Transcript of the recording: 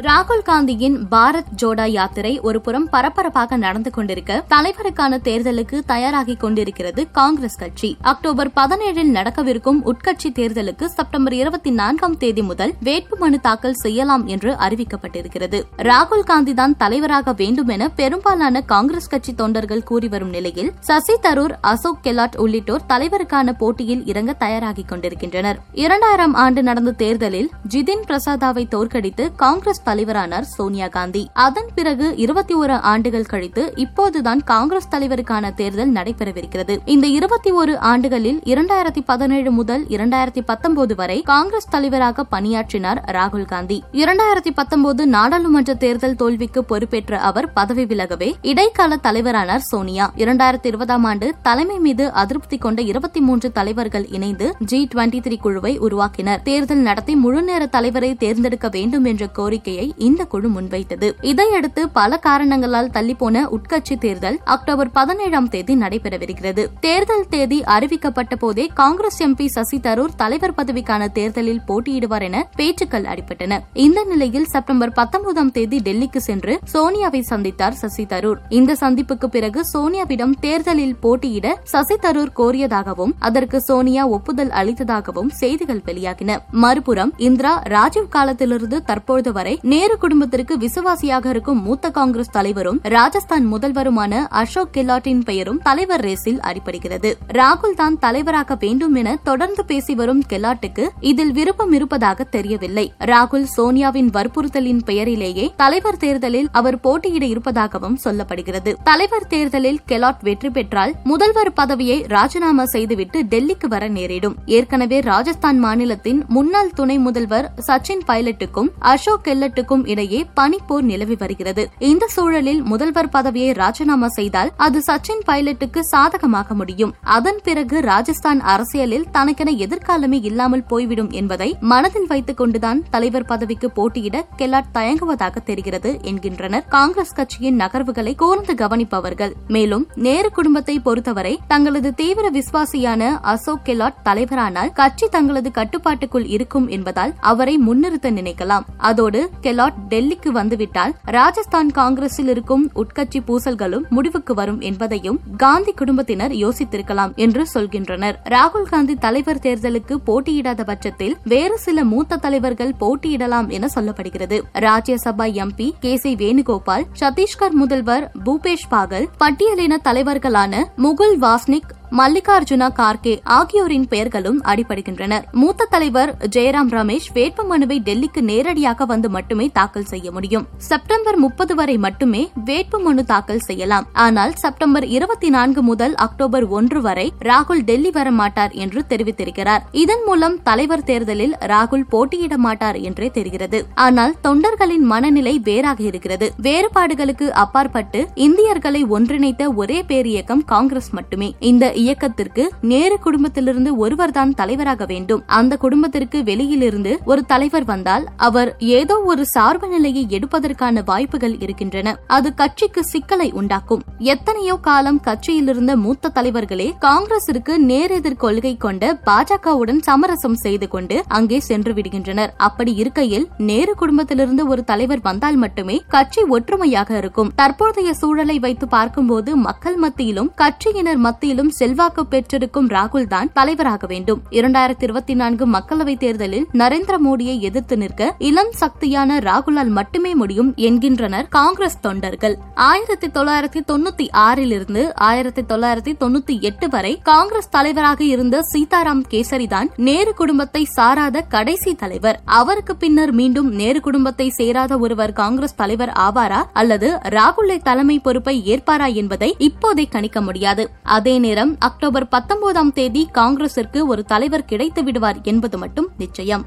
ராகுல் காந்தியின் பாரத் ஜோடா யாத்திரை ஒருபுறம் பரபரப்பாக நடந்து கொண்டிருக்க தலைவருக்கான தேர்தலுக்கு தயாராகி கொண்டிருக்கிறது காங்கிரஸ் கட்சி. அக்டோபர் பதினேழில் நடக்கவிருக்கும் உட்கட்சி தேர்தலுக்கு செப்டம்பர் இருபத்தி நான்காம் தேதி முதல் வேட்புமனு தாக்கல் செய்யலாம் என்று அறிவிக்கப்பட்டிருக்கிறது. ராகுல் காந்தி தான் தலைவராக வேண்டும் என பெரும்பாலான காங்கிரஸ் கட்சி தொண்டர்கள் கூறி வரும் நிலையில் சசி தரூர் அசோக் கெலாட் உள்ளிட்டோர் தலைவருக்கான போட்டியில் இறங்க தயாராகிக் கொண்டிருக்கின்றனர். இரண்டாயிரம் ஆண்டு நடந்த தேர்தலில் ஜிதின் பிரசாதாவை தோற்கடித்து காங்கிரஸ் தலைவரானார் சோனியா காந்தி. அதன் பிறகு இருபத்தி ஒரு ஆண்டுகள் கழித்து இப்போதுதான் காங்கிரஸ் தலைவருக்கான தேர்தல் நடைபெறவிருக்கிறது. இந்த இருபத்தி ஒரு ஆண்டுகளில் இரண்டாயிரத்தி பதினேழு முதல் இரண்டாயிரத்தி பத்தொன்பது வரை காங்கிரஸ் தலைவராக பணியாற்றினார் ராகுல் காந்தி. இரண்டாயிரத்தி பத்தொன்பது நாடாளுமன்ற தேர்தல் தோல்விக்கு பொறுப்பேற்ற அவர் பதவி விலகவே இடைக்கால தலைவரானார் சோனியா. இரண்டாயிரத்தி இருபதாம் ஆண்டு தலைமை மீது அதிருப்தி கொண்ட இருபத்தி மூன்று தலைவர்கள் இணைந்து ஜி டுவெண்டி த்ரீ குழுவை உருவாக்கினர். தேர்தல் நடத்தி முழுநேர தலைவரை தேர்ந்தெடுக்க வேண்டும் என்ற கோரிக்கையை கோரிக்கையை இந்த குழு முன்வைத்தது. இதையடுத்து பல காரணங்களால் தள்ளிப்போன உட்கட்சி தேர்தல் அக்டோபர் பதினேழாம் தேதி நடைபெறவிருக்கிறது. தேர்தல் தேதி அறிவிக்கப்பட்ட போதே காங்கிரஸ் எம்பி சசி தரூர் தலைவர் பதவிக்கான தேர்தலில் போட்டியிடுவார் என பேச்சுக்கள் அடிபட்டன. இந்த நிலையில் செப்டம்பர் பத்தொன்பதாம் தேதி டெல்லிக்கு சென்று சோனியாவை சந்தித்தார் சசி தரூர். இந்த சந்திப்புக்கு பிறகு சோனியாவிடம் தேர்தலில் போட்டியிட சசி தரூர் கோரியதாகவும் அதற்கு சோனியா ஒப்புதல் அளித்ததாகவும் செய்திகள் வெளியாகின. மறுபுறம் இந்திரா ராஜீவ் காலத்திலிருந்து தற்போது வரை நேரு குடும்பத்திற்கு விசுவாசியாக இருக்கும் மூத்த காங்கிரஸ் தலைவரும் ராஜஸ்தான் முதல்வருமான அசோக் கெலாட்டின் பெயரும் தலைவர் ரேஸில் அடிபடுகிறது. ராகுல் தான் தலைவராக வேண்டும் என தொடர்ந்து பேசி வரும் கெலாட்டுக்கு இதில் விருப்பம் இருப்பதாக தெரியவில்லை. ராகுல் சோனியாவின் வற்புறுத்தலின் பெயரிலேயே தலைவர் தேர்தலில் அவர் போட்டியிட இருப்பதாகவும் சொல்லப்படுகிறது. தலைவர் தேர்தலில் கெலாட் வெற்றி பெற்றால் முதல்வர் பதவியை ராஜினாமா செய்துவிட்டு டெல்லிக்கு வர நேரிடும். ஏற்கனவே ராஜஸ்தான் மாநிலத்தின் முன்னாள் துணை முதல்வர் சச்சின் பைலட்டுக்கும் அசோக் கெல்லட்டுக்கும் இடையே பனிப்போர் நிலவி வருகிறது. இந்த சூழலில் முதல்வர் பதவியை ராஜினாமா செய்தால் அது சச்சின் பைலட்டுக்கு சாதகமாக முடியும். அதன் பிறகு ராஜஸ்தான் அரசியலில் தனக்கென எதிர்காலமே இல்லாமல் போய்விடும் என்பதை மனதில் வைத்துக் கொண்டுதான் தலைவர் பதவிக்கு போட்டியிட கெலாட் தயங்குவதாக தெரிகிறது என்கின்றனர். காங்கிரஸ் கட்சியின் நகர்வுகளை கூர்ந்து கவனிப்பவர்கள். மேலும் நேரு குடும்பத்தை பொறுத்தவரை தங்களது தீவிர விசுவாசியான அசோக் கெலாட் தலைவரானால் கட்சி தங்களது கட்டுப்பாட்டுக்குள் இருக்கும் என்பதால் அவரை முன்னிறுத்த நினைக்கலாம். அதோடு கெலாட் டெல்லிக்கு வந்துவிட்டால் ராஜஸ்தான் காங்கிரஸில் இருக்கும் உட்கட்சி பூசல்களும் முடிவுக்கு வரும் என்பதையும் காந்தி குடும்பத்தினர் யோசித்திருக்கலாம் என்று சொல்கின்றனர். ராகுல் காந்தி தலைவர் தேர்தலுக்கு போட்டியிடாத பட்சத்தில் வேறு சில மூத்த தலைவர்கள் போட்டியிடலாம் என சொல்லப்படுகிறது. Rajya Sabha MP K C Venugopal Chhattisgarh முதல்வர் பூபேஷ் பாகல் பட்டியலின தலைவர்களான முகுல் வாஸ்னிக் மல்லிகார்ஜுனா கார்கே ஆகியோரின் பெயர்களும் அடிபடுகின்றன மூத்த தலைவர் ஜெயராம் ரமேஷ் வேட்புமனுவை டெல்லிக்கு நேரடியாக வந்து மட்டுமே தாக்கல் செய்ய முடியும். செப்டம்பர் முப்பது வரை மட்டுமே வேட்புமனு தாக்கல் செய்யலாம். ஆனால் செப்டம்பர் இருபத்தி நான்கு முதல் அக்டோபர் ஒன்று வரை ராகுல் டெல்லி வர மாட்டார் என்று தெரிவித்திருக்கிறார். இதன் மூலம் தலைவர் தேர்தலில் ராகுல் போட்டியிட மாட்டார் என்றே தெரிகிறது. ஆனால் தொண்டர்களின் மனநிலை வேறாக இருக்கிறது. வேறுபாடுகளுக்கு அப்பாற்பட்டு இந்தியர்களை ஒன்றிணைத்த ஒரே பேரியக்கம் காங்கிரஸ் மட்டுமே. இந்த இயக்கத்திற்கு நேரு குடும்பத்திலிருந்து ஒருவர் தான் தலைவராக வேண்டும். அந்த குடும்பத்திற்கு வெளியிலிருந்து ஒரு தலைவர் வந்தால் அவர் ஏதோ ஒரு சார்பு நிலையை எடுப்பதற்கான வாய்ப்புகள் இருக்கின்றன. அது கட்சிக்கு சிக்கலை உண்டாக்கும். எத்தனையோ காலம் கட்சியிலிருந்த மூத்த தலைவர்களே காங்கிரசிற்கு நேரெதிர் கொள்கை கொண்ட பாஜகவுடன் சமரசம் செய்து கொண்டு அங்கே சென்று விடுகின்றனர். அப்படி இருக்கையில் நேரு குடும்பத்திலிருந்து ஒரு தலைவர் வந்தால் மட்டுமே கட்சி ஒற்றுமையாக இருக்கும். தற்போதைய சூழலை வைத்து பார்க்கும்போது மக்கள் மத்தியிலும் கட்சியினர் மத்தியிலும் செல் செல்வாக்கு பெற்றிருக்கும் ராகுல் தான் தலைவராக வேண்டும். இரண்டாயிரத்தி இருபத்தி நான்கு மக்களவைத் தேர்தலில் நரேந்திர மோடியை எதிர்த்து நிற்க இளம் சக்தியான ராகுலால் மட்டுமே முடியும் என்கின்றனர் காங்கிரஸ் தொண்டர்கள். ஆயிரத்தி தொள்ளாயிரத்தி தொண்ணூத்தி ஆறிலிருந்து ஆயிரத்தி தொள்ளாயிரத்தி தொண்ணூத்தி எட்டு வரை காங்கிரஸ் தலைவராக இருந்த சீதாராம் கேசரி தான் நேரு குடும்பத்தை சாராத கடைசி தலைவர். அவருக்கு பின்னர் மீண்டும் நேரு குடும்பத்தை சேராத ஒருவர் காங்கிரஸ் தலைவர் ஆவாரா அல்லது ராகுலை தலைமை பொறுப்பை ஏற்பாரா என்பதை இப்போதை கணிக்க முடியாது. அதே நேரம் அக்டோபர் பத்தொன்பதாம் தேதி காங்கிரசிற்கு ஒரு தலைவர் கிடைத்து விடுவார் என்பது மட்டும் நிச்சயம்.